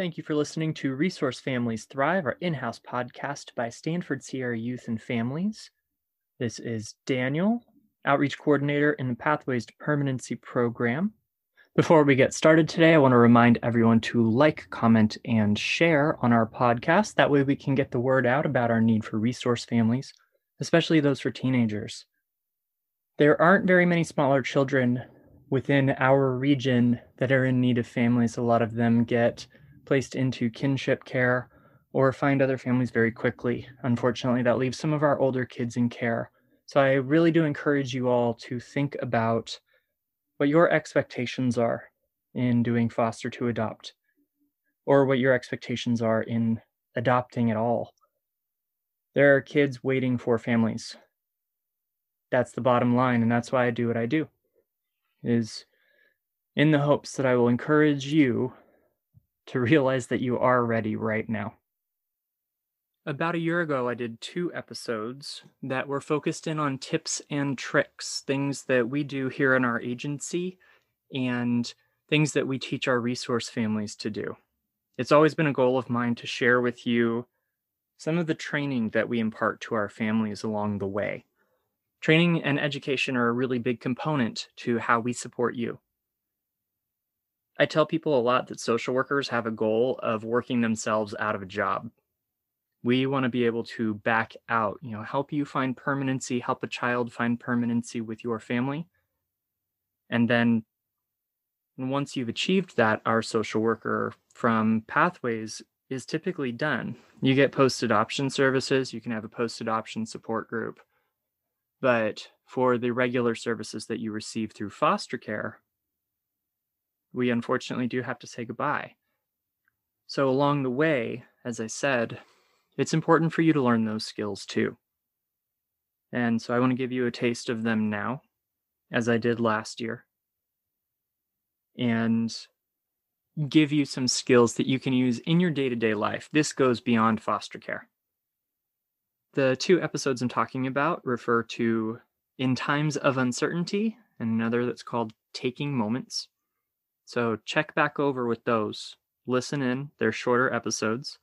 Thank you for listening to Resource Families Thrive, our in house podcast by Stanford Sierra Youth and Families. This is Daniel, Outreach Coordinator in the Pathways to Permanency program. Before we get started today, I want to remind everyone to like, comment, and share on our podcast. That way, we can get the word out about our need for resource families, especially those for teenagers. There aren't very many smaller children within our region that are in need of families. A lot of them get placed into kinship care or find other families very quickly. Unfortunately, that leaves some of our older kids in care. So I really do encourage you all to think about what your expectations are in doing foster to adopt or what your expectations are in adopting at all. There are kids waiting for families. That's the bottom line and that's why I do what I do. Is in the hopes that I will encourage you to realize that you are ready right now. About a year ago, I did two episodes that were focused in on tips and tricks, things that we do here in our agency and things that we teach our resource families to do. It's always been a goal of mine to share with you some of the training that we impart to our families along the way. Training and education are a really big component to how we support you. I tell people a lot that social workers have a goal of working themselves out of a job. We want to be able to back out, you know, help you find permanency, help a child find permanency with your family. And then once you've achieved that, our social worker from Pathways is typically done. You get post adoption services, you can have a post adoption support group. But for the regular services that you receive through foster care, we unfortunately do have to say goodbye. So, along the way, as I said, it's important for you to learn those skills too. And so, I want to give you a taste of them now, as I did last year, and give you some skills that you can use in your day to day life. This goes beyond foster care. The two episodes I'm talking about refer to In Times of Uncertainty, and another that's called Taking Moments. So check back over with those. Listen in, they're shorter episodes.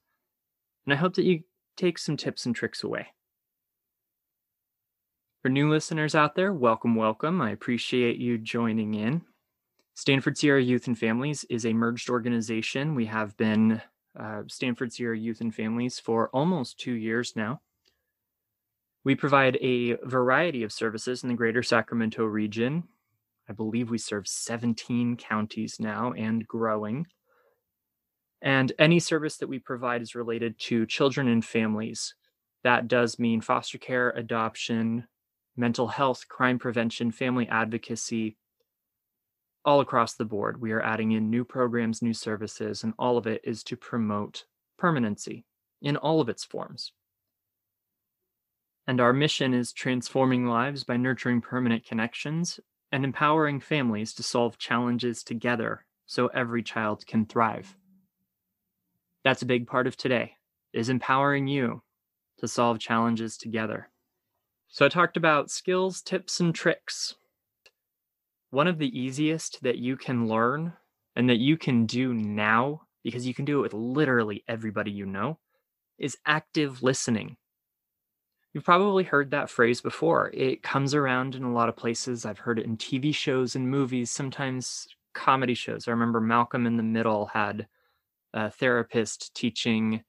And I hope that you take some tips and tricks away. For new listeners out there, welcome, welcome. I appreciate you joining in. Stanford Sierra Youth and Families is a merged organization. We have been uh, Stanford Sierra Youth and Families for almost two years now. We provide a variety of services in the greater Sacramento region, I believe we serve 17 counties now and growing. And any service that we provide is related to children and families. That does mean foster care, adoption, mental health, crime prevention, family advocacy, all across the board. We are adding in new programs, new services, and all of it is to promote permanency in all of its forms. And our mission is transforming lives by nurturing permanent connections and empowering families to solve challenges together so every child can thrive. That's a big part of today is empowering you to solve challenges together. So I talked about skills, tips and tricks. One of the easiest that you can learn and that you can do now because you can do it with literally everybody you know is active listening. You've probably heard that phrase before. It comes around in a lot of places. I've heard it in TV shows and movies, sometimes comedy shows. I remember Malcolm in the Middle had a therapist teaching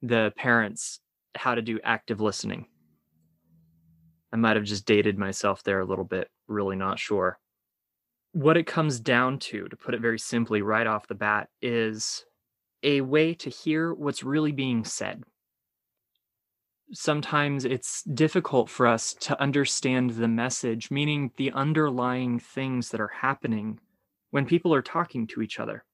the parents how to do active listening. I might have just dated myself there a little bit, really not sure. What it comes down to, to put it very simply right off the bat, is a way to hear what's really being said sometimes it's difficult for us to understand the message, meaning the underlying things that are happening when people are talking to each other.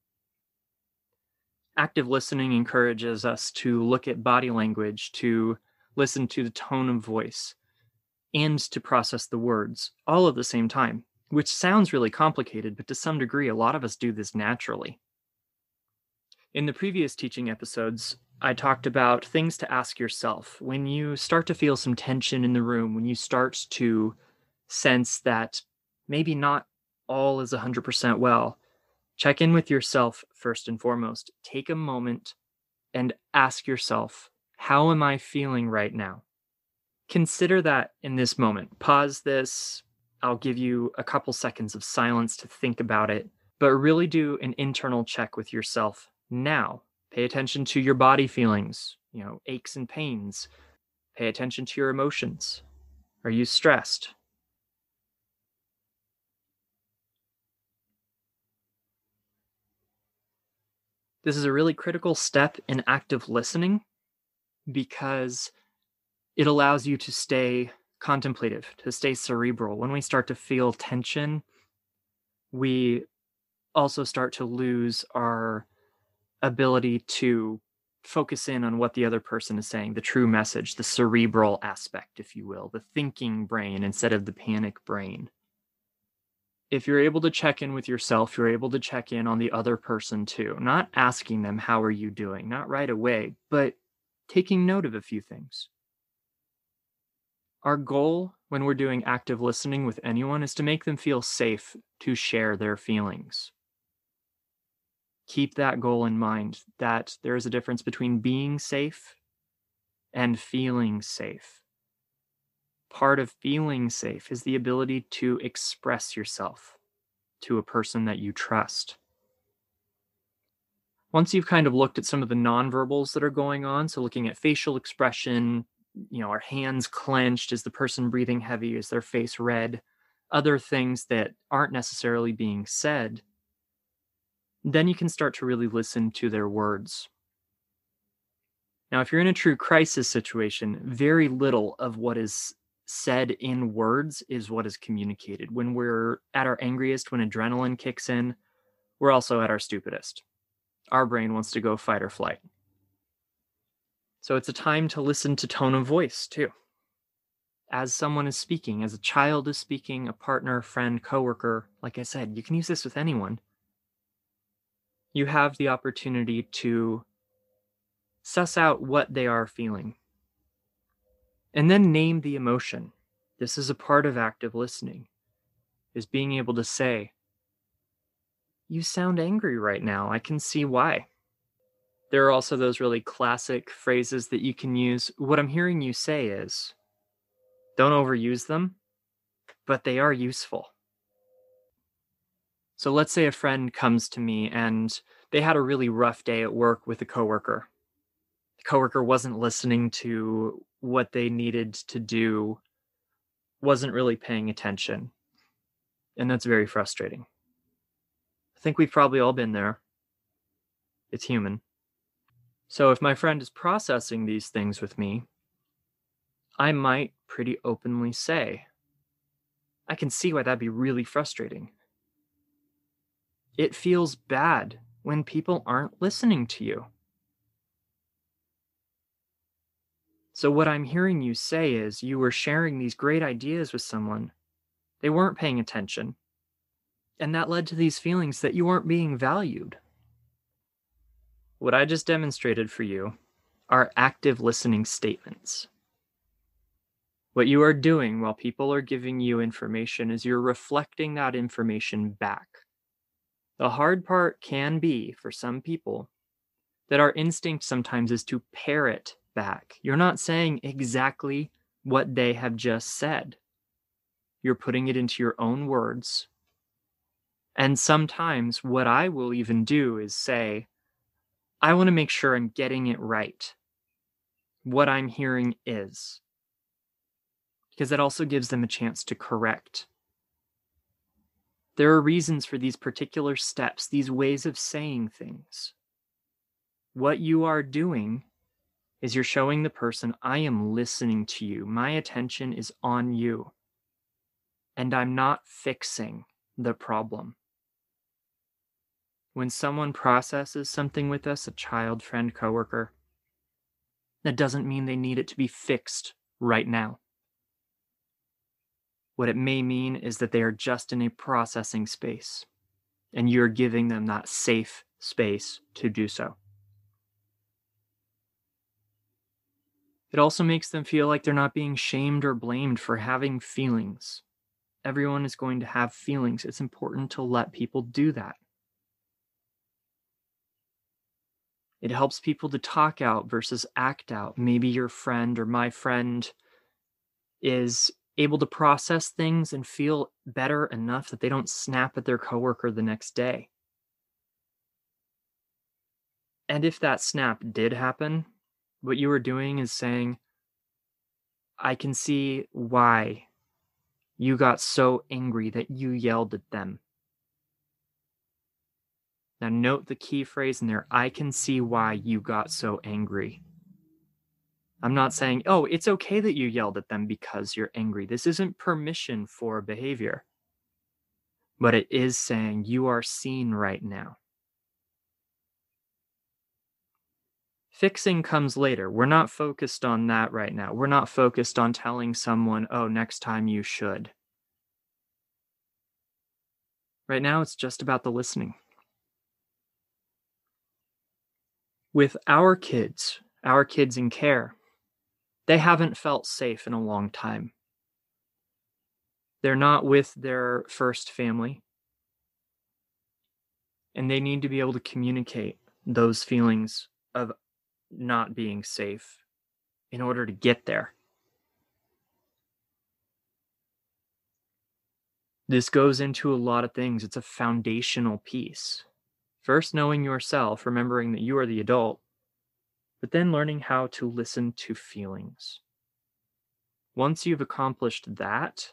Active listening encourages us to look at body language, to listen to the tone of voice, and to process the words all at the same time, which sounds really complicated, but to some degree, a lot of us do this naturally. In the previous teaching episodes, I talked about things to ask yourself when you start to feel some tension in the room, when you start to sense that maybe not all is 100% well. Check in with yourself first and foremost. Take a moment and ask yourself, how am I feeling right now? Consider that in this moment. Pause this. I'll give you a couple seconds of silence to think about it, but really do an internal check with yourself now. Pay attention to your body feelings, you know, aches and pains. Pay attention to your emotions. Are you stressed? This is a really critical step in active listening because it allows you to stay contemplative, to stay cerebral. When we start to feel tension, we also start to lose our ability to focus in on what the other person is saying, the true message, the cerebral aspect, if you will, the thinking brain instead of the panic brain if you're able to check in with yourself, you're able to check in on the other person too. Not asking them, How are you doing? Not right away, but taking note of a few things. Our goal when we're doing active listening with anyone is to make them feel safe to share their feelings. Keep that goal in mind that there is a difference between being safe and feeling safe. Part of feeling safe is the ability to express yourself to a person that you trust. Once you've kind of looked at some of the nonverbals that are going on, so looking at facial expression, you know, our hands clenched, is the person breathing heavy, is their face red, other things that aren't necessarily being said, then you can start to really listen to their words. Now, if you're in a true crisis situation, very little of what is said in words is what is communicated. When we're at our angriest, when adrenaline kicks in, we're also at our stupidest. Our brain wants to go fight or flight. So it's a time to listen to tone of voice too. As someone is speaking, as a child is speaking, a partner, friend, coworker, like I said, you can use this with anyone. You have the opportunity to suss out what they are feeling and then name the emotion. This is a part of active listening, is being able to say, You sound angry right now. I can see why. There are also those really classic phrases that you can use. What I'm hearing you say is, don't overuse them, but they are useful. So let's say a friend comes to me and they had a really rough day at work with a coworker. The coworker wasn't listening to what they needed to do wasn't really paying attention. And that's very frustrating. I think we've probably all been there. It's human. So if my friend is processing these things with me, I might pretty openly say, I can see why that'd be really frustrating. It feels bad when people aren't listening to you. So, what I'm hearing you say is you were sharing these great ideas with someone, they weren't paying attention. And that led to these feelings that you weren't being valued. What I just demonstrated for you are active listening statements. What you are doing while people are giving you information is you're reflecting that information back. The hard part can be for some people that our instinct sometimes is to parrot back. You're not saying exactly what they have just said. You're putting it into your own words. And sometimes what I will even do is say, I want to make sure I'm getting it right. What I'm hearing is. Because that also gives them a chance to correct. There are reasons for these particular steps, these ways of saying things. What you are doing is you're showing the person, I am listening to you. My attention is on you. And I'm not fixing the problem. When someone processes something with us, a child, friend, coworker, that doesn't mean they need it to be fixed right now. What it may mean is that they are just in a processing space, and you're giving them that safe space to do so. It also makes them feel like they're not being shamed or blamed for having feelings. Everyone is going to have feelings. It's important to let people do that. It helps people to talk out versus act out. Maybe your friend or my friend is able to process things and feel better enough that they don't snap at their coworker the next day. And if that snap did happen, what you were doing is saying, I can see why you got so angry that you yelled at them. Now, note the key phrase in there I can see why you got so angry. I'm not saying, oh, it's okay that you yelled at them because you're angry. This isn't permission for behavior. But it is saying you are seen right now. Fixing comes later. We're not focused on that right now. We're not focused on telling someone, oh, next time you should. Right now, it's just about the listening. With our kids, our kids in care, they haven't felt safe in a long time. They're not with their first family. And they need to be able to communicate those feelings of not being safe in order to get there. This goes into a lot of things. It's a foundational piece. First, knowing yourself, remembering that you are the adult, but then learning how to listen to feelings. Once you've accomplished that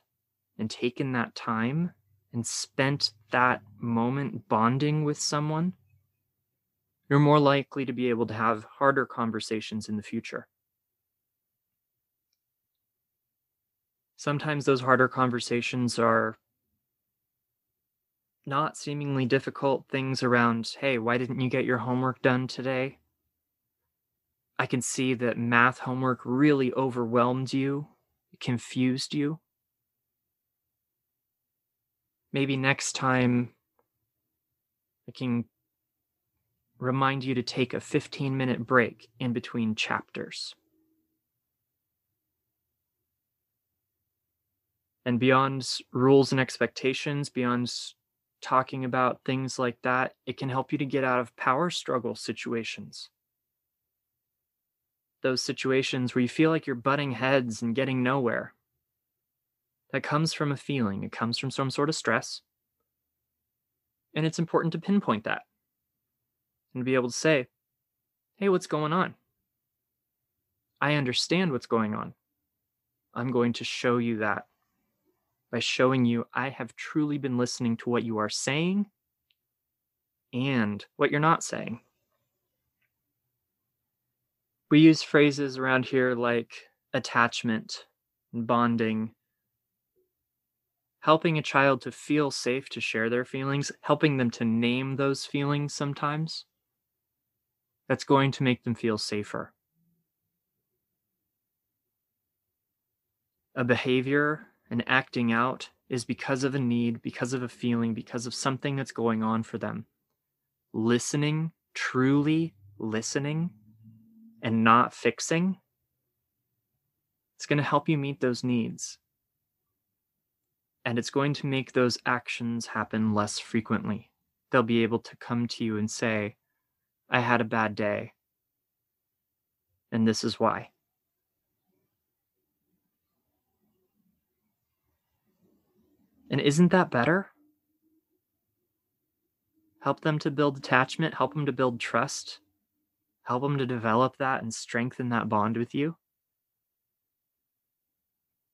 and taken that time and spent that moment bonding with someone, you're more likely to be able to have harder conversations in the future. Sometimes those harder conversations are not seemingly difficult things around, hey, why didn't you get your homework done today? I can see that math homework really overwhelmed you, confused you. Maybe next time I can remind you to take a 15 minute break in between chapters. And beyond rules and expectations, beyond talking about things like that, it can help you to get out of power struggle situations. Those situations where you feel like you're butting heads and getting nowhere. That comes from a feeling, it comes from some sort of stress. And it's important to pinpoint that and be able to say, hey, what's going on? I understand what's going on. I'm going to show you that by showing you I have truly been listening to what you are saying and what you're not saying. We use phrases around here like attachment and bonding, helping a child to feel safe to share their feelings, helping them to name those feelings sometimes that's going to make them feel safer. A behavior, an acting out, is because of a need, because of a feeling, because of something that's going on for them. Listening, truly listening, and not fixing, it's going to help you meet those needs. And it's going to make those actions happen less frequently. They'll be able to come to you and say, I had a bad day. And this is why. And isn't that better? Help them to build attachment, help them to build trust, help them to develop that and strengthen that bond with you.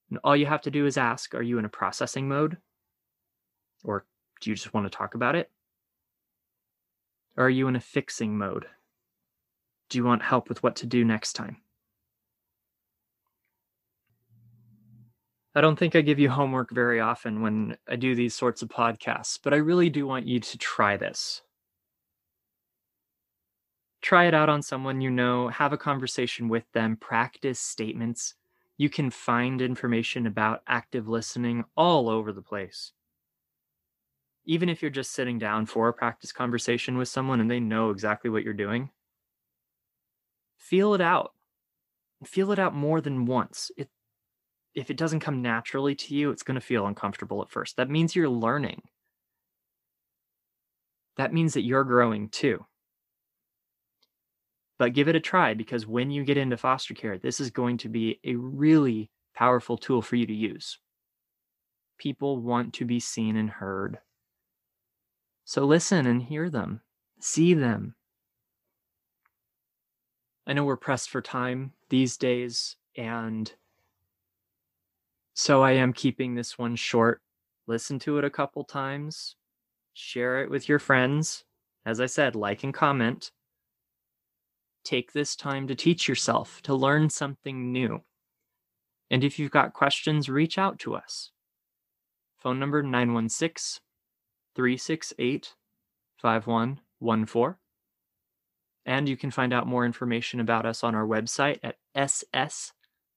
And all you have to do is ask Are you in a processing mode? Or do you just want to talk about it? Or are you in a fixing mode? Do you want help with what to do next time? I don't think I give you homework very often when I do these sorts of podcasts, but I really do want you to try this. Try it out on someone you know, have a conversation with them, practice statements. You can find information about active listening all over the place even if you're just sitting down for a practice conversation with someone and they know exactly what you're doing, feel it out. Feel it out more than once. It if it doesn't come naturally to you, it's going to feel uncomfortable at first. That means you're learning. That means that you're growing too. But give it a try because when you get into foster care, this is going to be a really powerful tool for you to use. People want to be seen and heard. So listen and hear them, see them. I know we're pressed for time these days, and so I am keeping this one short. Listen to it a couple times, share it with your friends. As I said, like and comment take this time to teach yourself, to learn something new. And if you've got questions, reach out to us. Phone number 916 368 5114. And you can find out more information about us on our website at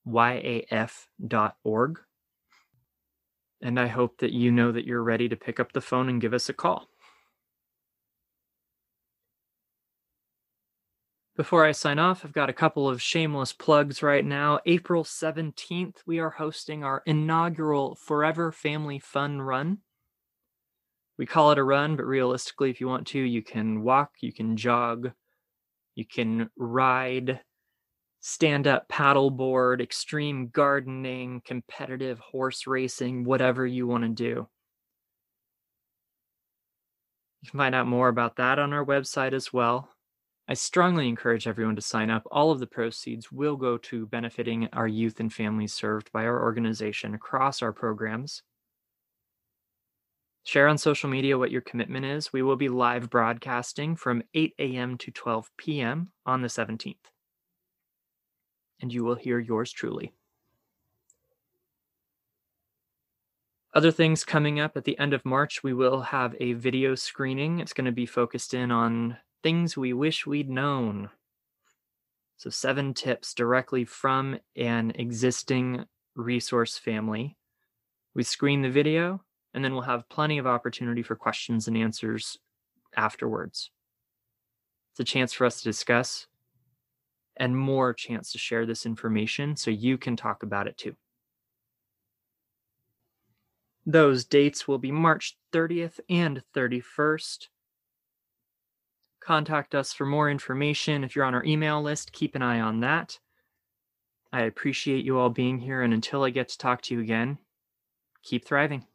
ssyaf.org. And I hope that you know that you're ready to pick up the phone and give us a call. Before I sign off, I've got a couple of shameless plugs right now. April 17th, we are hosting our inaugural Forever Family Fun Run. We call it a run, but realistically, if you want to, you can walk, you can jog, you can ride, stand up paddleboard, extreme gardening, competitive horse racing, whatever you want to do. You can find out more about that on our website as well. I strongly encourage everyone to sign up. All of the proceeds will go to benefiting our youth and families served by our organization across our programs. Share on social media what your commitment is. We will be live broadcasting from 8 a.m. to 12 p.m. on the 17th. And you will hear yours truly. Other things coming up at the end of March, we will have a video screening. It's going to be focused in on things we wish we'd known. So, seven tips directly from an existing resource family. We screen the video, and then we'll have plenty of opportunity for questions and answers afterwards. It's a chance for us to discuss and more chance to share this information so you can talk about it too. Those dates will be March 30th and 31st. Contact us for more information. If you're on our email list, keep an eye on that. I appreciate you all being here, and until I get to talk to you again, keep thriving.